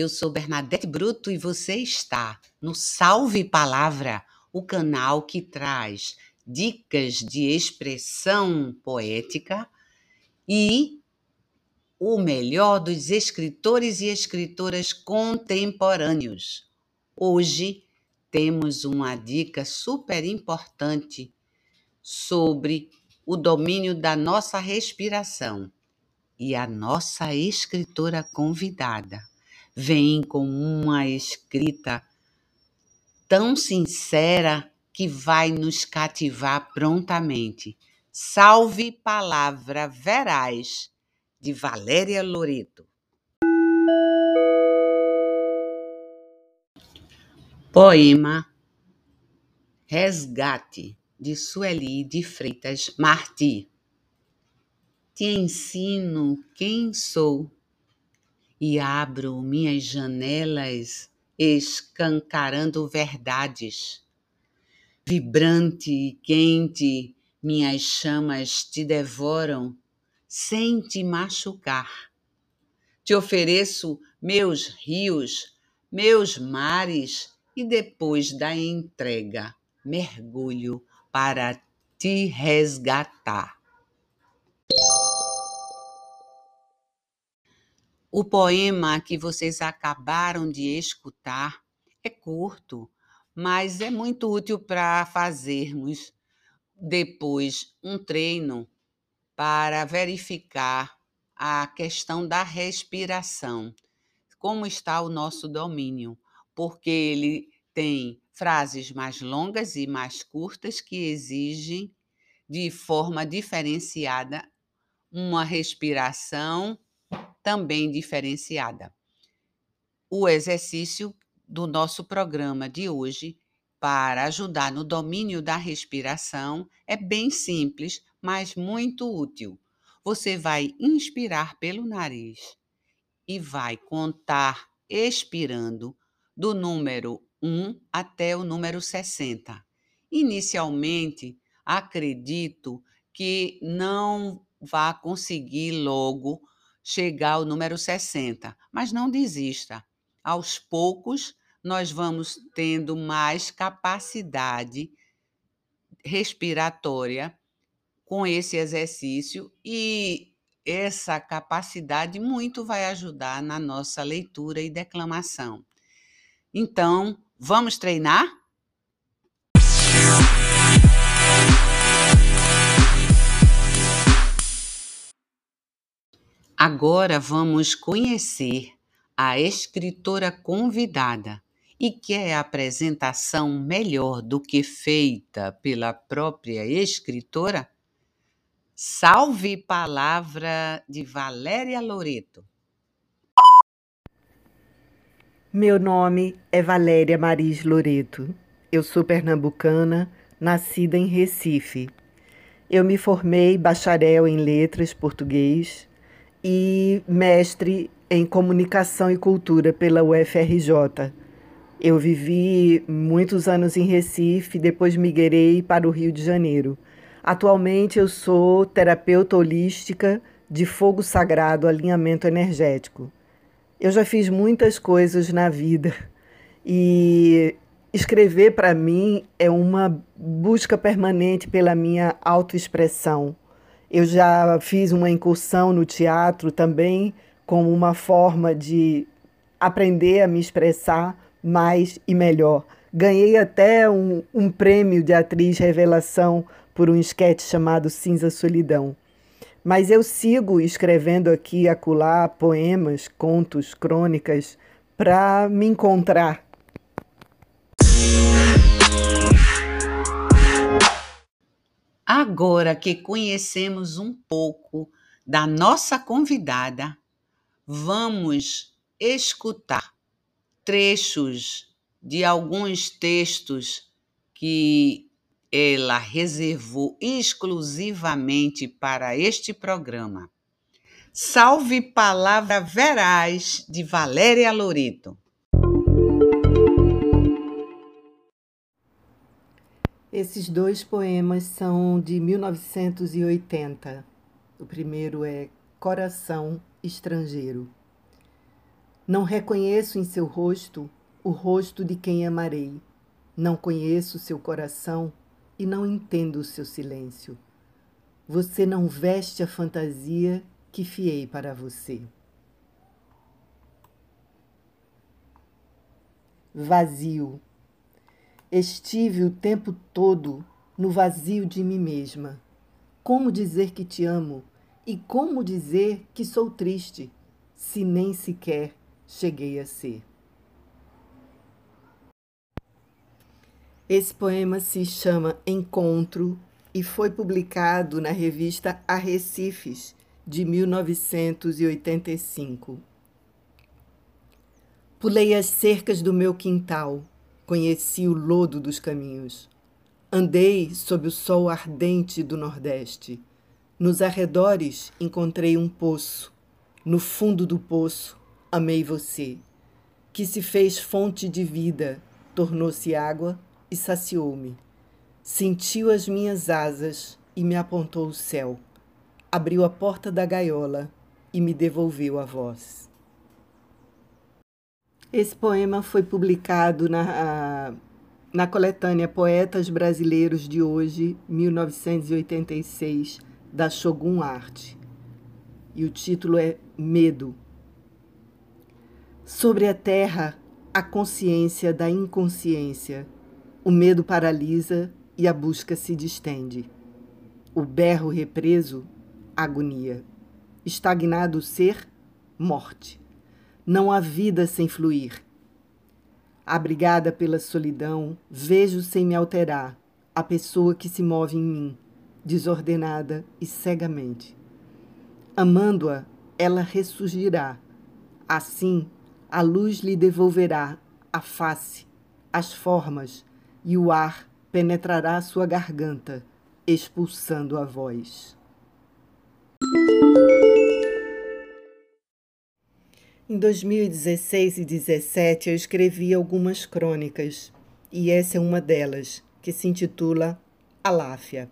Eu sou Bernadette Bruto e você está no Salve Palavra, o canal que traz dicas de expressão poética e o melhor dos escritores e escritoras contemporâneos. Hoje temos uma dica super importante sobre o domínio da nossa respiração. E a nossa escritora convidada vem com uma escrita tão sincera que vai nos cativar prontamente. Salve Palavra Veraz, de Valéria Loreto. Poema Resgate, de Sueli de Freitas Marti. Te ensino quem sou e abro minhas janelas escancarando verdades. Vibrante e quente, minhas chamas te devoram sem te machucar. Te ofereço meus rios, meus mares e depois da entrega mergulho para te resgatar. O poema que vocês acabaram de escutar é curto, mas é muito útil para fazermos depois um treino para verificar a questão da respiração, como está o nosso domínio, porque ele tem frases mais longas e mais curtas que exigem de forma diferenciada uma respiração também diferenciada. O exercício do nosso programa de hoje para ajudar no domínio da respiração é bem simples, mas muito útil. Você vai inspirar pelo nariz e vai contar expirando do número 1 até o número 60. Inicialmente, acredito que não vá conseguir logo chegar ao número 60. Mas não desista. Aos poucos, nós vamos tendo mais capacidade respiratória com esse exercício e essa capacidade muito vai ajudar na nossa leitura e declamação. Então, vamos treinar? Agora vamos conhecer a escritora convidada. E quer apresentação melhor do que feita pela própria escritora? Salve Palavra de Valéria Loreto. Meu nome é Valéria Maris Loreto. Eu sou pernambucana, nascida em Recife. Eu me formei bacharel em letras português e mestre em comunicação e cultura pela UFRJ. Eu vivi muitos anos em Recife, depois migrei para o Rio de Janeiro. Atualmente eu sou terapeuta holística de fogo sagrado, alinhamento energético. Eu já fiz muitas coisas na vida e escrever para mim é uma busca permanente pela minha autoexpressão. Eu já fiz uma incursão no teatro também, como uma forma de aprender a me expressar mais e melhor. Ganhei até um, um prêmio de atriz revelação por um esquete chamado Cinza Solidão. Mas eu sigo escrevendo aqui acolá poemas, contos, crônicas, para me encontrar Agora que conhecemos um pouco da nossa convidada, vamos escutar trechos de alguns textos que ela reservou exclusivamente para este programa. Salve Palavra Veraz de Valéria Loreto. Esses dois poemas são de 1980. O primeiro é Coração Estrangeiro. Não reconheço em seu rosto o rosto de quem amarei. Não conheço seu coração e não entendo o seu silêncio. Você não veste a fantasia que fiei para você. Vazio. Estive o tempo todo no vazio de mim mesma. Como dizer que te amo e como dizer que sou triste, se nem sequer cheguei a ser? Esse poema se chama Encontro e foi publicado na revista Arrecifes, de 1985. Pulei as cercas do meu quintal, conheci o lodo dos caminhos. Andei sob o sol ardente do Nordeste. Nos arredores encontrei um poço. No fundo do poço, amei você, que se fez fonte de vida, tornou-se água e saciou-me. Sentiu as minhas asas e me apontou o céu. Abriu a porta da gaiola e me devolveu a voz. Esse poema foi publicado na, na coletânea Poetas Brasileiros de Hoje, 1986, da Shogun Art. E o título é Medo. Sobre a terra, a consciência da inconsciência o medo paralisa e a busca se distende. O berro represo, agonia. Estagnado o ser, morte. Não há vida sem fluir. Abrigada pela solidão, vejo sem me alterar a pessoa que se move em mim, desordenada e cegamente. Amando-a, ela ressurgirá. Assim, a luz lhe devolverá a face, as formas, e o ar penetrará sua garganta, expulsando a voz. Em 2016 e 2017 eu escrevi algumas crônicas e essa é uma delas, que se intitula Aláfia.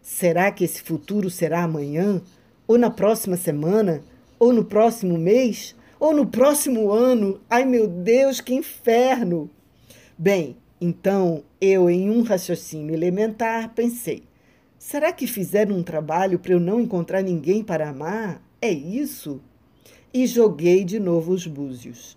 Será que esse futuro será amanhã? Ou na próxima semana? Ou no próximo mês? Ou no próximo ano? Ai meu Deus, que inferno! Bem, então, eu, em um raciocínio elementar, pensei: será que fizeram um trabalho para eu não encontrar ninguém para amar? É isso? E joguei de novo os búzios.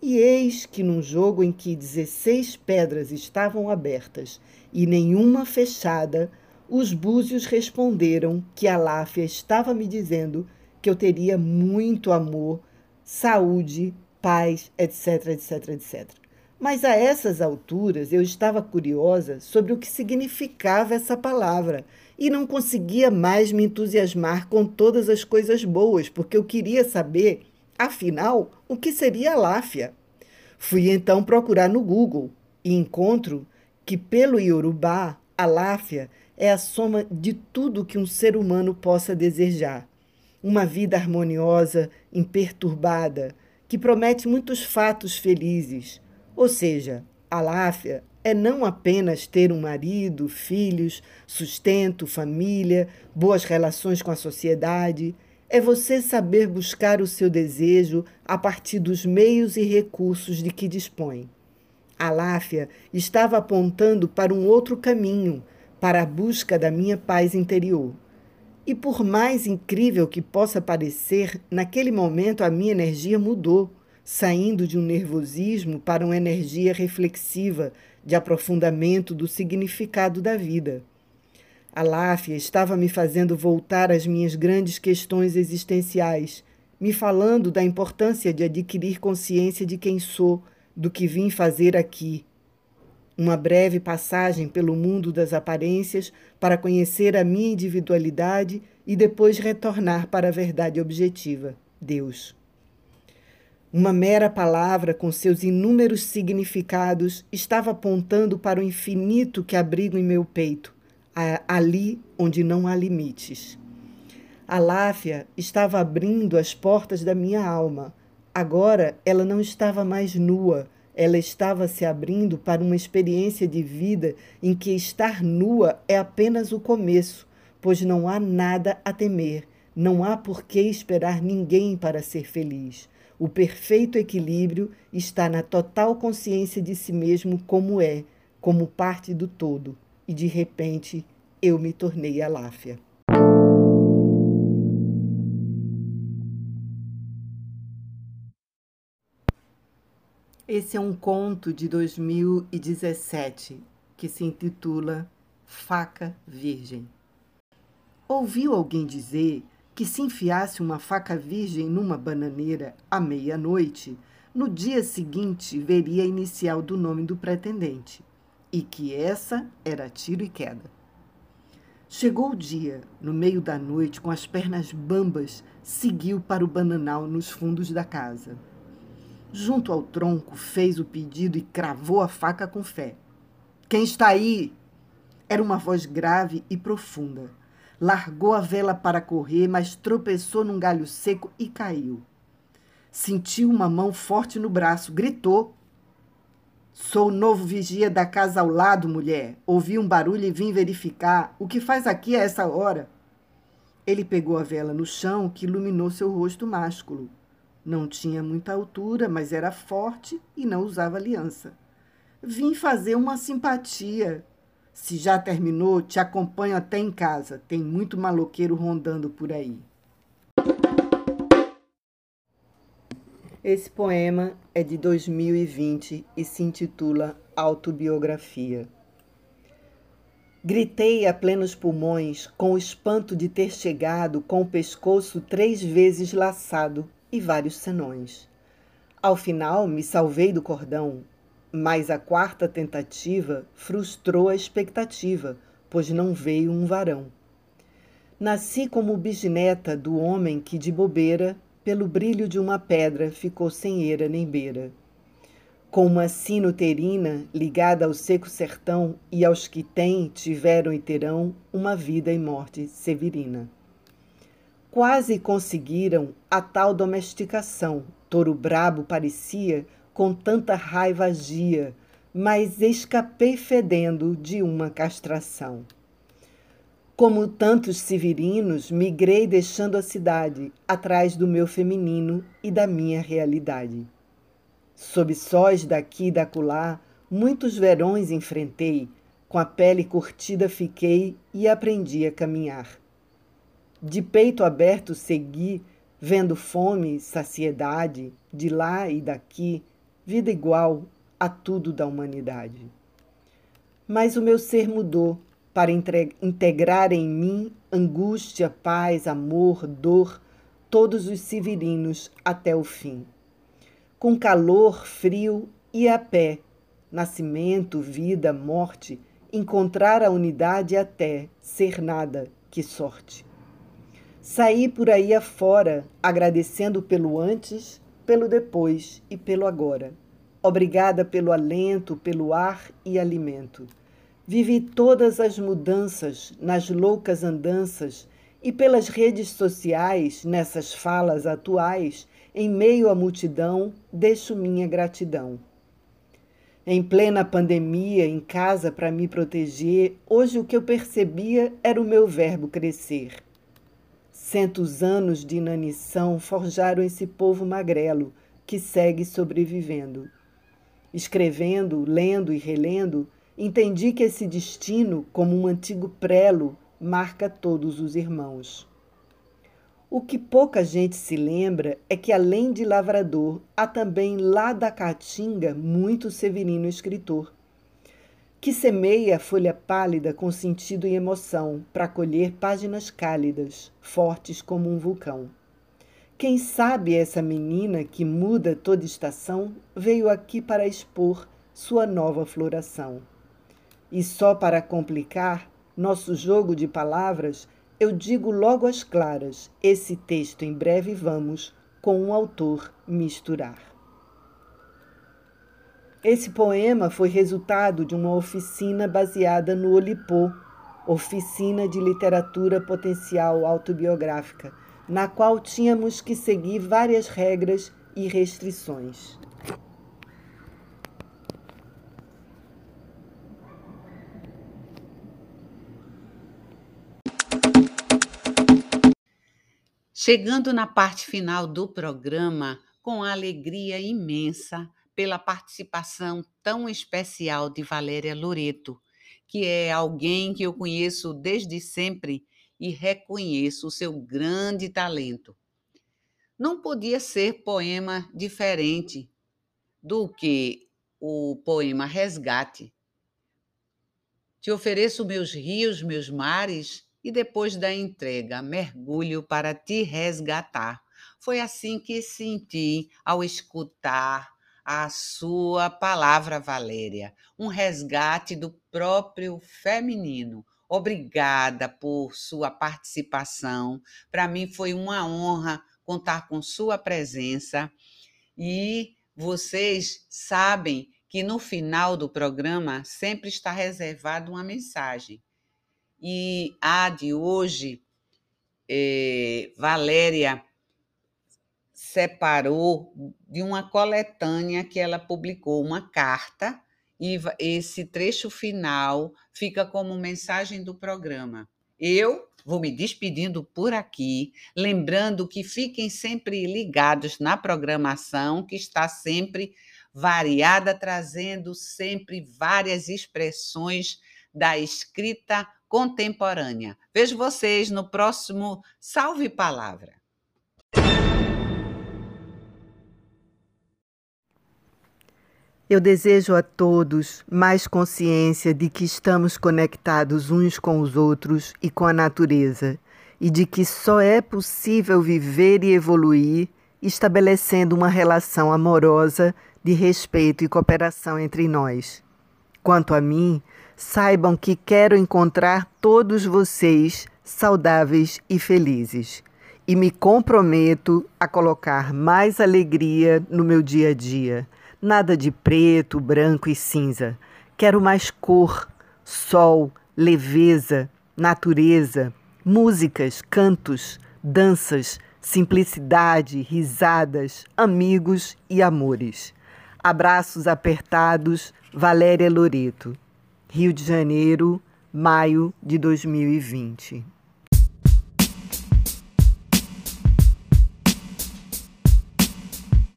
E eis que, num jogo em que 16 pedras estavam abertas e nenhuma fechada, os búzios responderam que a Láfia estava me dizendo que eu teria muito amor, saúde, paz, etc, etc, etc. Mas a essas alturas eu estava curiosa sobre o que significava essa palavra e não conseguia mais me entusiasmar com todas as coisas boas, porque eu queria saber, afinal, o que seria láfia. Fui então procurar no Google e encontro que, pelo Yorubá, a láfia é a soma de tudo que um ser humano possa desejar. Uma vida harmoniosa, imperturbada, que promete muitos fatos felizes ou seja, a láfia é não apenas ter um marido, filhos, sustento, família, boas relações com a sociedade, é você saber buscar o seu desejo a partir dos meios e recursos de que dispõe. A Láfia estava apontando para um outro caminho, para a busca da minha paz interior. E por mais incrível que possa parecer, naquele momento a minha energia mudou saindo de um nervosismo para uma energia reflexiva de aprofundamento do significado da vida. A Láfia estava me fazendo voltar às minhas grandes questões existenciais, me falando da importância de adquirir consciência de quem sou, do que vim fazer aqui. Uma breve passagem pelo mundo das aparências para conhecer a minha individualidade e depois retornar para a verdade objetiva, Deus. Uma mera palavra com seus inúmeros significados estava apontando para o infinito que abrigo em meu peito, ali onde não há limites. A Láfia estava abrindo as portas da minha alma. Agora ela não estava mais nua, ela estava se abrindo para uma experiência de vida em que estar nua é apenas o começo, pois não há nada a temer, não há por que esperar ninguém para ser feliz O perfeito equilíbrio está na total consciência de si mesmo como é, como parte do todo, e de repente eu me tornei a Láfia. Esse é um conto de 2017 que se intitula Faca Virgem. Ouviu alguém dizer que se enfiasse uma faca virgem numa bananeira à meia-noite, no dia seguinte veria a inicial do nome do pretendente, e que essa era tiro e queda. Chegou o dia, no meio da noite, com as pernas bambas, seguiu para o bananal nos fundos da casa. Junto ao tronco, fez o pedido e cravou a faca com fé. Quem está aí? Era uma voz grave e profunda largou a vela para correr, mas tropeçou num galho seco e caiu. Sentiu uma mão forte no braço, gritou. Sou o novo vigia da casa ao lado, mulher. Ouvi um barulho e vim verificar. O que faz aqui a essa hora? Ele pegou a vela no chão que iluminou seu rosto másculo. Não tinha muita altura, mas era forte e não usava aliança. Vim fazer uma simpatia, se já terminou, te acompanho até em casa. Tem muito maloqueiro rondando por aí. Esse poema é de 2020 e se intitula Autobiografia. Gritei a plenos pulmões com o espanto de ter chegado com o pescoço três vezes laçado e vários senões. Ao final, me salvei do cordão, mas a quarta tentativa frustrou a expectativa, pois não veio um varão. Nasci como bisneta do homem que, de bobeira, pelo brilho de uma pedra, ficou sem eira nem beira. Com uma sinoterina ligada ao seco sertão e aos que têm, tiveram e terão uma vida e morte severina. Quase conseguiram a tal domesticação. Touro brabo parecia com tanta raiva agia, mas escapei fedendo de uma castração. Como tantos severinos, migrei deixando a cidade, atrás do meu feminino e da minha realidade. Sob sóis daqui e daculá, muitos verões enfrentei, com a pele curtida fiquei e aprendi a caminhar. De peito aberto segui, vendo fome, saciedade, de lá e daqui, vida igual a tudo da humanidade. Mas o meu ser mudou para integrar em mim angústia, paz, amor, dor, todos os severinos até o fim. Com calor, frio e a pé, nascimento, vida, morte, encontrar a unidade até ser nada, que sorte. Saí por aí afora, agradecendo pelo antes pelo depois e pelo agora. Obrigada pelo alento, pelo ar e alimento. Vivi todas as mudanças nas loucas andanças e pelas redes sociais, nessas falas atuais, em meio à multidão, deixo minha gratidão. Em plena pandemia, em casa para me proteger, hoje o que eu percebia era o meu verbo crescer. Centos anos de inanição forjaram esse povo magrelo que segue sobrevivendo. Escrevendo, lendo e relendo, entendi que esse destino, como um antigo prelo, marca todos os irmãos. O que pouca gente se lembra é que, além de lavrador, há também lá da Caatinga muito severino escritor que semeia a folha pálida com sentido e emoção para colher páginas cálidas, fortes como um vulcão. Quem sabe essa menina que muda toda estação veio aqui para expor sua nova floração. E só para complicar nosso jogo de palavras, eu digo logo às claras: esse texto em breve vamos, com um autor, misturar. Esse poema foi resultado de uma oficina baseada no Olipô, Oficina de Literatura Potencial Autobiográfica, na qual tínhamos que seguir várias regras e restrições. Chegando na parte final do programa, com alegria imensa pela participação tão especial de Valéria Loreto, que é alguém que eu conheço desde sempre e reconheço o seu grande talento. Não podia ser poema diferente do que o poema Resgate. Te ofereço meus rios, meus mares, e depois da entrega, mergulho para te resgatar. Foi assim que senti ao escutar a sua palavra, Valéria, um resgate do próprio feminino. Obrigada por sua participação. Para mim foi uma honra contar com sua presença e vocês sabem que no final do programa sempre está reservada uma mensagem. E a de hoje, é, Valéria separou de uma coletânea que ela publicou, uma carta, e esse trecho final fica como mensagem do programa. Eu vou me despedindo por aqui, lembrando que fiquem sempre ligados na programação, que está sempre variada, trazendo sempre várias expressões da escrita contemporânea. Vejo vocês no próximo Salve Palavra. Eu desejo a todos mais consciência de que estamos conectados uns com os outros e com a natureza, e de que só é possível viver e evoluir estabelecendo uma relação amorosa de respeito e cooperação entre nós. Quanto a mim, saibam que quero encontrar todos vocês saudáveis e felizes. E me comprometo a colocar mais alegria no meu dia a dia. Nada de preto, branco e cinza. Quero mais cor, sol, leveza, natureza, músicas, cantos, danças, simplicidade, risadas, amigos e amores. Abraços apertados, Valéria Loreto. Rio de Janeiro, maio de 2020.